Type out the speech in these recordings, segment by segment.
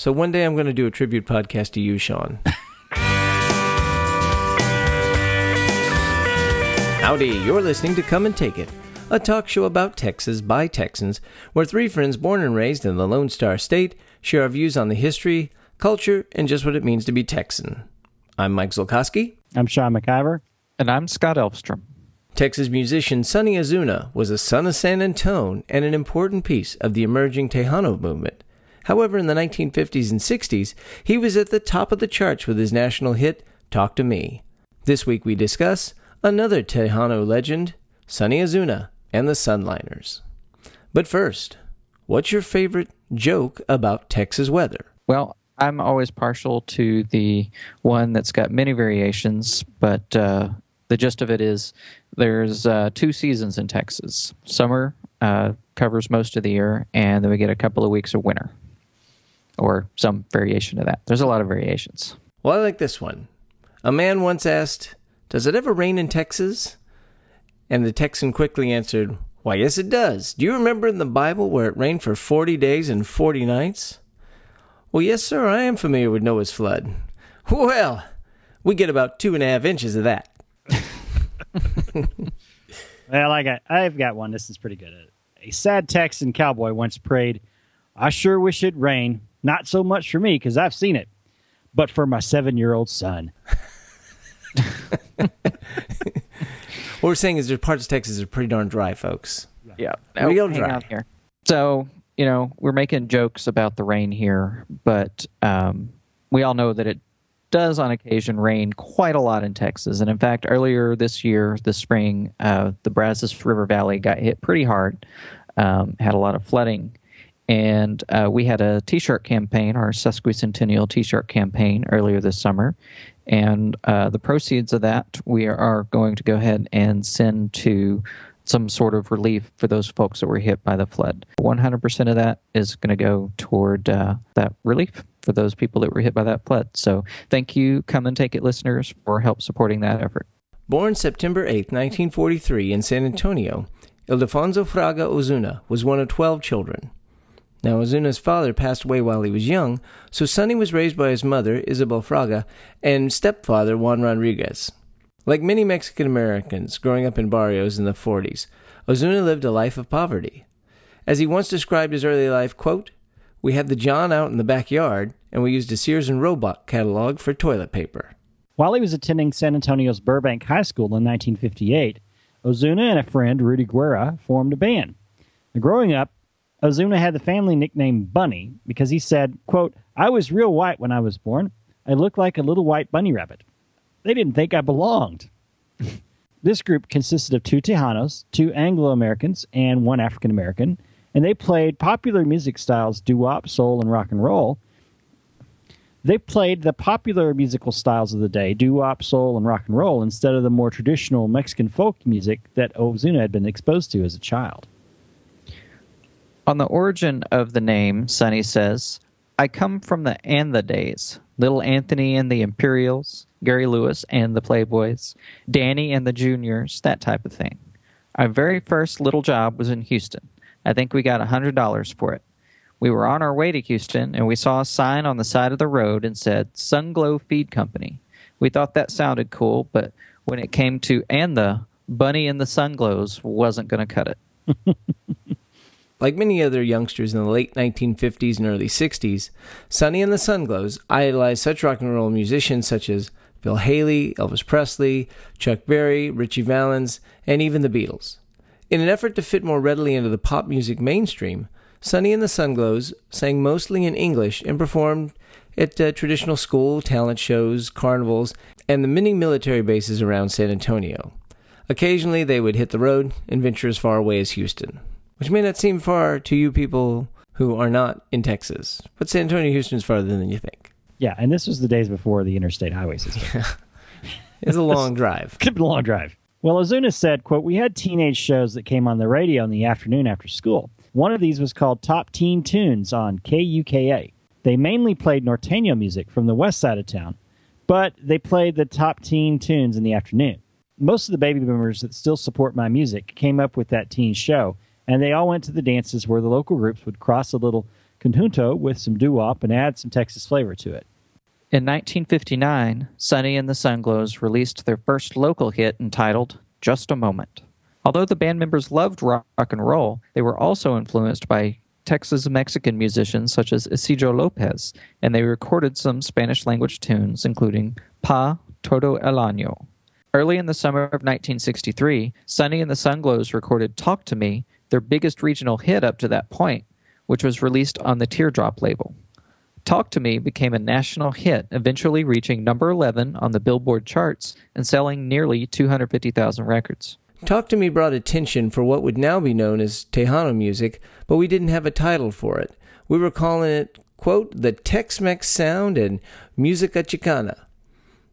So one day I'm going to do a tribute podcast to you, Sean. Howdy, you're listening to Come and Take It, a talk show about Texas by Texans, where three friends born and raised in the Lone Star State share our views on the history, culture, and just what it means to be Texan. I'm Mike Zolkowski. I'm Sean McIver. And I'm Scott Elfstrom. Texas musician Sonny Ozuna was a son of San Antone and an important piece of the emerging Tejano movement. However, in the 1950s and 60s, he was at the top of the charts with his national hit, Talk to Me. This week we discuss another Tejano legend, Sonny Ozuna, and the Sunliners. But first, what's your favorite joke about Texas weather? Well, I'm always partial to the one that's got many variations, but uh, the gist of it is there's uh, two seasons in Texas. Summer uh, covers most of the year, and then we get a couple of weeks of winter, or some variation of that. There's a lot of variations. Well, I like this one. A man once asked, Does it ever rain in Texas? And the Texan quickly answered, Why, yes, it does. Do you remember in the Bible where it rained for 40 days and 40 nights? Well, yes, sir, I am familiar with Noah's flood. Well, we get about two and a half inches of that. well, I got, I've got one. This is pretty good. A sad Texan cowboy once prayed, I sure wish it rained. Not so much for me, because I've seen it, but for my seven year old son. what we're saying is there's parts of Texas that are pretty darn dry, folks. Yeah. Real dry. Here. So, you know, we're making jokes about the rain here, but um, we all know that it does on occasion rain quite a lot in Texas. And in fact, earlier this year, this spring, uh, the Brazos River Valley got hit pretty hard, um, had a lot of flooding. And uh, we had a t shirt campaign, our sesquicentennial t shirt campaign earlier this summer. And uh, the proceeds of that we are going to go ahead and send to some sort of relief for those folks that were hit by the flood. 100% of that is going to go toward uh, that relief for those people that were hit by that flood. So thank you, Come and Take It listeners, for help supporting that effort. Born September 8, 1943, in San Antonio, Ildefonso Fraga Ozuna was one of 12 children. Now, Ozuna's father passed away while he was young, so Sonny was raised by his mother, Isabel Fraga, and stepfather, Juan Rodriguez. Like many Mexican Americans growing up in barrios in the 40s, Ozuna lived a life of poverty. As he once described his early life, quote, We had the John out in the backyard, and we used a Sears and Roebuck catalog for toilet paper. While he was attending San Antonio's Burbank High School in 1958, Ozuna and a friend, Rudy Guerra, formed a band. Growing up, Ozuna had the family nickname Bunny because he said, quote, I was real white when I was born. I looked like a little white bunny rabbit. They didn't think I belonged. this group consisted of two Tejanos, two Anglo Americans, and one African American, and they played popular music styles doo wop, soul, and rock and roll. They played the popular musical styles of the day, doo wop, soul, and rock and roll, instead of the more traditional Mexican folk music that Ozuna had been exposed to as a child. On the origin of the name, Sonny says, I come from the and the days. Little Anthony and the Imperials, Gary Lewis and the Playboys, Danny and the Juniors, that type of thing. Our very first little job was in Houston. I think we got a $100 for it. We were on our way to Houston and we saw a sign on the side of the road and said Sunglow Feed Company. We thought that sounded cool, but when it came to and the Bunny and the Sunglows wasn't going to cut it. Like many other youngsters in the late 1950s and early 60s, Sonny and the Sunglows idolized such rock and roll musicians such as Bill Haley, Elvis Presley, Chuck Berry, Ritchie Valens, and even the Beatles. In an effort to fit more readily into the pop music mainstream, Sonny and the Sunglows sang mostly in English and performed at uh, traditional school, talent shows, carnivals, and the many military bases around San Antonio. Occasionally, they would hit the road and venture as far away as Houston which may not seem far to you people who are not in Texas, but San Antonio, Houston is farther than you think. Yeah, and this was the days before the interstate highway system. it's a long drive. Could been a long drive. Well, Ozuna said, quote, We had teenage shows that came on the radio in the afternoon after school. One of these was called Top Teen Tunes on KUKA. They mainly played Norteño music from the west side of town, but they played the top teen tunes in the afternoon. Most of the baby boomers that still support my music came up with that teen show, and they all went to the dances where the local groups would cross a little conjunto with some doo wop and add some Texas flavor to it. In 1959, Sonny and the Sunglows released their first local hit entitled Just a Moment. Although the band members loved rock and roll, they were also influenced by Texas Mexican musicians such as Isidro Lopez, and they recorded some Spanish language tunes, including Pa Todo el Año. Early in the summer of 1963, Sonny and the Sunglows recorded Talk to Me, their biggest regional hit up to that point, which was released on the Teardrop label. Talk to Me became a national hit, eventually reaching number 11 on the Billboard charts and selling nearly 250,000 records. Talk to Me brought attention for what would now be known as Tejano music, but we didn't have a title for it. We were calling it, quote, the Tex Mex sound and Musica Chicana.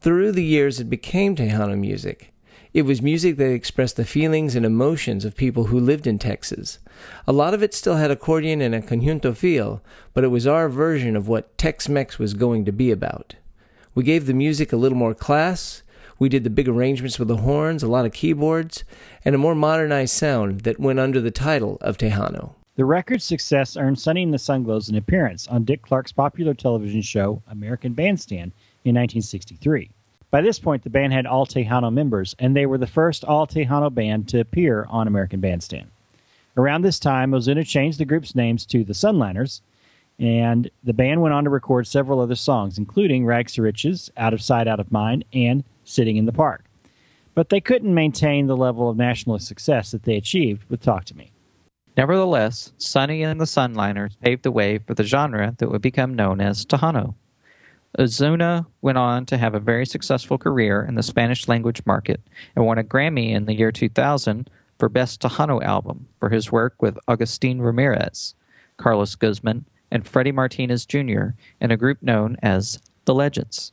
Through the years, it became Tejano music. It was music that expressed the feelings and emotions of people who lived in Texas. A lot of it still had accordion and a conjunto feel, but it was our version of what Tex Mex was going to be about. We gave the music a little more class, we did the big arrangements with the horns, a lot of keyboards, and a more modernized sound that went under the title of Tejano. The record's success earned Sonny and the Sunglows an appearance on Dick Clark's popular television show American Bandstand in 1963. By this point, the band had all Tejano members, and they were the first all Tejano band to appear on American Bandstand. Around this time, Ozuna changed the group's names to the Sunliners, and the band went on to record several other songs, including Rags to Riches, Out of Sight, Out of Mind, and Sitting in the Park. But they couldn't maintain the level of national success that they achieved with Talk to Me. Nevertheless, Sonny and the Sunliners paved the way for the genre that would become known as Tejano. Ozuna went on to have a very successful career in the Spanish language market and won a Grammy in the year 2000 for Best Tejano Album for his work with Agustin Ramirez, Carlos Guzman, and Freddie Martinez Jr. in a group known as The Legends.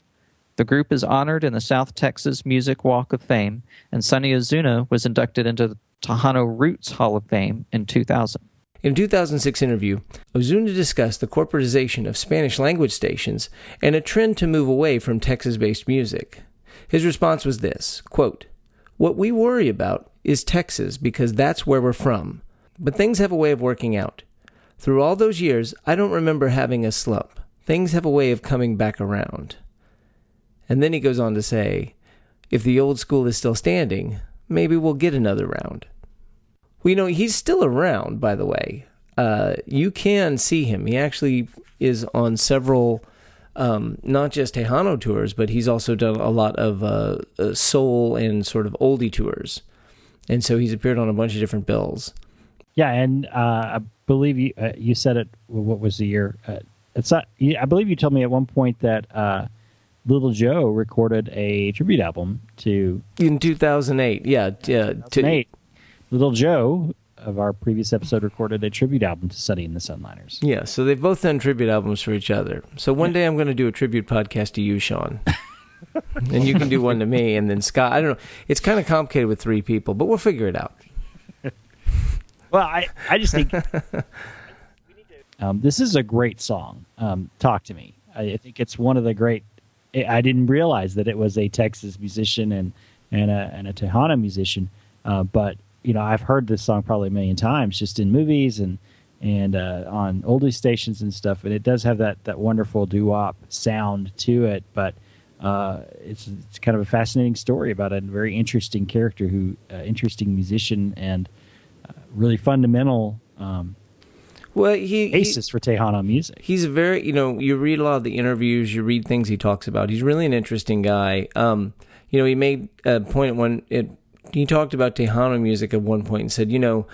The group is honored in the South Texas Music Walk of Fame, and Sonny Ozuna was inducted into the Tejano Roots Hall of Fame in 2000. In a 2006 interview, Ozuna discussed the corporatization of Spanish language stations and a trend to move away from Texas based music. His response was this quote, What we worry about is Texas because that's where we're from. But things have a way of working out. Through all those years, I don't remember having a slump. Things have a way of coming back around. And then he goes on to say, If the old school is still standing, maybe we'll get another round. Well, you know, he's still around, by the way. Uh, you can see him. He actually is on several, um, not just Tejano tours, but he's also done a lot of uh, uh, soul and sort of oldie tours. And so he's appeared on a bunch of different bills. Yeah, and uh, I believe you uh, you said it. What was the year? Uh, it's not. I believe you told me at one point that Little Joe recorded a tribute album to in 2008. Yeah, yeah. 2008. Little Joe of our previous episode recorded a tribute album to Sonny and the Sunliners. Yeah, so they've both done tribute albums for each other. So one day I'm going to do a tribute podcast to you, Sean. and you can do one to me, and then Scott. I don't know. It's kind of complicated with three people, but we'll figure it out. well, I, I just think um, this is a great song. Um, Talk to me. I think it's one of the great. I didn't realize that it was a Texas musician and and a and a Tejano musician, uh, but you know, I've heard this song probably a million times just in movies and and uh, on oldie stations and stuff, and it does have that that wonderful doo wop sound to it. But uh, it's it's kind of a fascinating story about a very interesting character who, uh, interesting musician, and uh, really fundamental. Um, well, he basis he, for Tejano music. He's very, you know, you read a lot of the interviews, you read things he talks about. He's really an interesting guy. Um, you know, he made a point at one it he talked about Tejano music at one point and said, you know,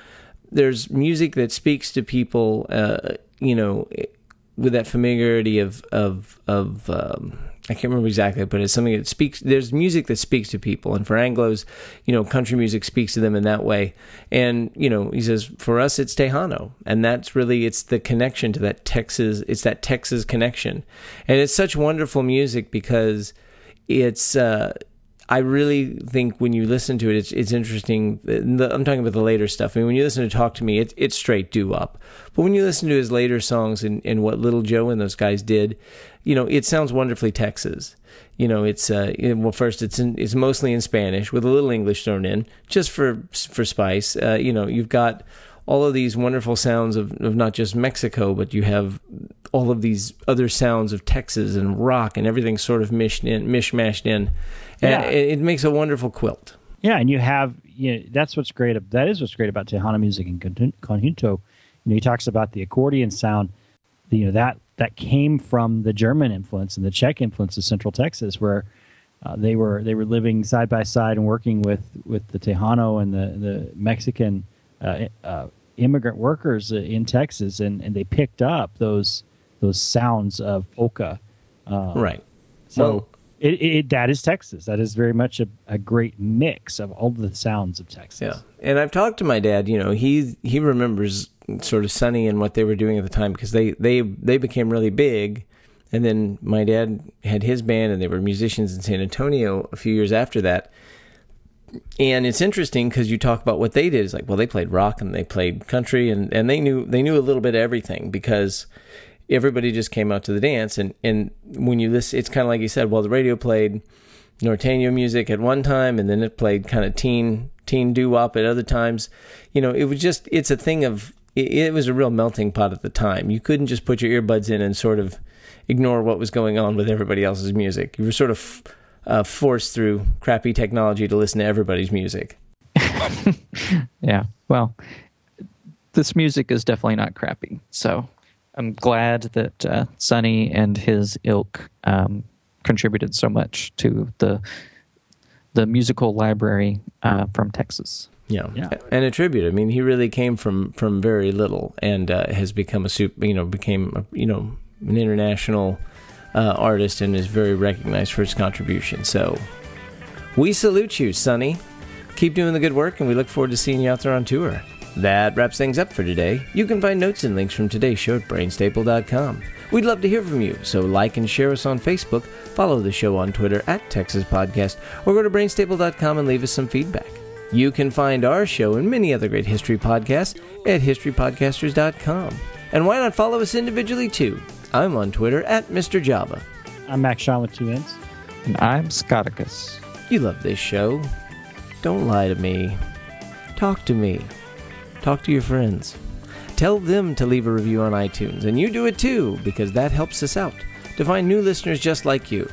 there's music that speaks to people, uh, you know, with that familiarity of of of um, I can't remember exactly, but it's something that speaks. There's music that speaks to people, and for Anglo's, you know, country music speaks to them in that way. And you know, he says for us, it's Tejano, and that's really it's the connection to that Texas. It's that Texas connection, and it's such wonderful music because it's. Uh, I really think when you listen to it, it's it's interesting. I'm talking about the later stuff. I mean, when you listen to Talk to Me, it, it's straight doo wop. But when you listen to his later songs and, and what Little Joe and those guys did, you know, it sounds wonderfully Texas. You know, it's uh, well, first it's in, it's mostly in Spanish with a little English thrown in, just for for spice. Uh, you know, you've got all of these wonderful sounds of, of not just Mexico, but you have all of these other sounds of Texas and rock and everything sort of mished in, mishmashed in. And Yeah. it, it makes a wonderful quilt. Yeah, and you have you know that's what's great. That is what's great about Tejano music and conjunto. You know, he talks about the accordion sound. You know that that came from the German influence and the Czech influence of Central Texas, where uh, they were they were living side by side and working with with the Tejano and the the Mexican uh, uh, immigrant workers in Texas, and, and they picked up those those sounds of polka. Uh, Right. so Well- it, it that is Texas. That is very much a, a great mix of all the sounds of Texas. Yeah, and I've talked to my dad. You know, he he remembers sort of Sonny and what they were doing at the time because they they they became really big, and then my dad had his band and they were musicians in San Antonio a few years after that. And it's interesting because you talk about what they did. It's like, well, they played rock and they played country, and, and they knew they knew a little bit of everything because everybody just came out to the dance. And, and when you listen, it's kind of like you said. Well, the radio played Norteño music at one time, and then it played kind of teen teen doo wop at other times. You know, it was just it's a thing of it, it was a real melting pot at the time. You couldn't just put your earbuds in and sort of ignore what was going on with everybody else's music. You were sort of uh, forced through crappy technology to listen to everybody's music. Yeah. Well, this music is definitely not crappy. So I'm glad that uh, Sonny and his ilk um, contributed so much to the the musical library uh, from Texas. Yeah. Yeah. and a tribute. I mean, he really came from from very little and uh, has become a super. You know, became a, you know an international uh, artist and is very recognized for his contribution. So, we salute you, Sonny. Keep doing the good work, and we look forward to seeing you out there on tour. That wraps things up for today. You can find notes and links from today's show at brainstaple.com. We'd love to hear from you, so like and share us on Facebook, follow the show on Twitter at Texas Podcast, or go to brainstaple.com and leave us some feedback. You can find our show and many other great history podcasts at historypodcasters.com. And why not follow us individually too? I'm on Twitter at Mr. Java. I'm Max Shaw with two N's. And I'm Scotticus. You love this show. Don't lie to me. Talk to me. Talk to your friends. Tell them to leave a review on iTunes, and you do it too, because that helps us out to find new listeners just like you.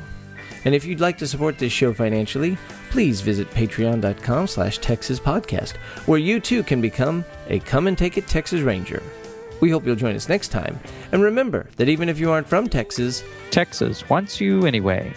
And if you'd like to support this show financially, please visit patreon.com slash Texas Podcast, where you too can become a Come and Take It Texas Ranger. We hope you'll join us next time. And remember that even if you aren't from Texas, Texas wants you anyway.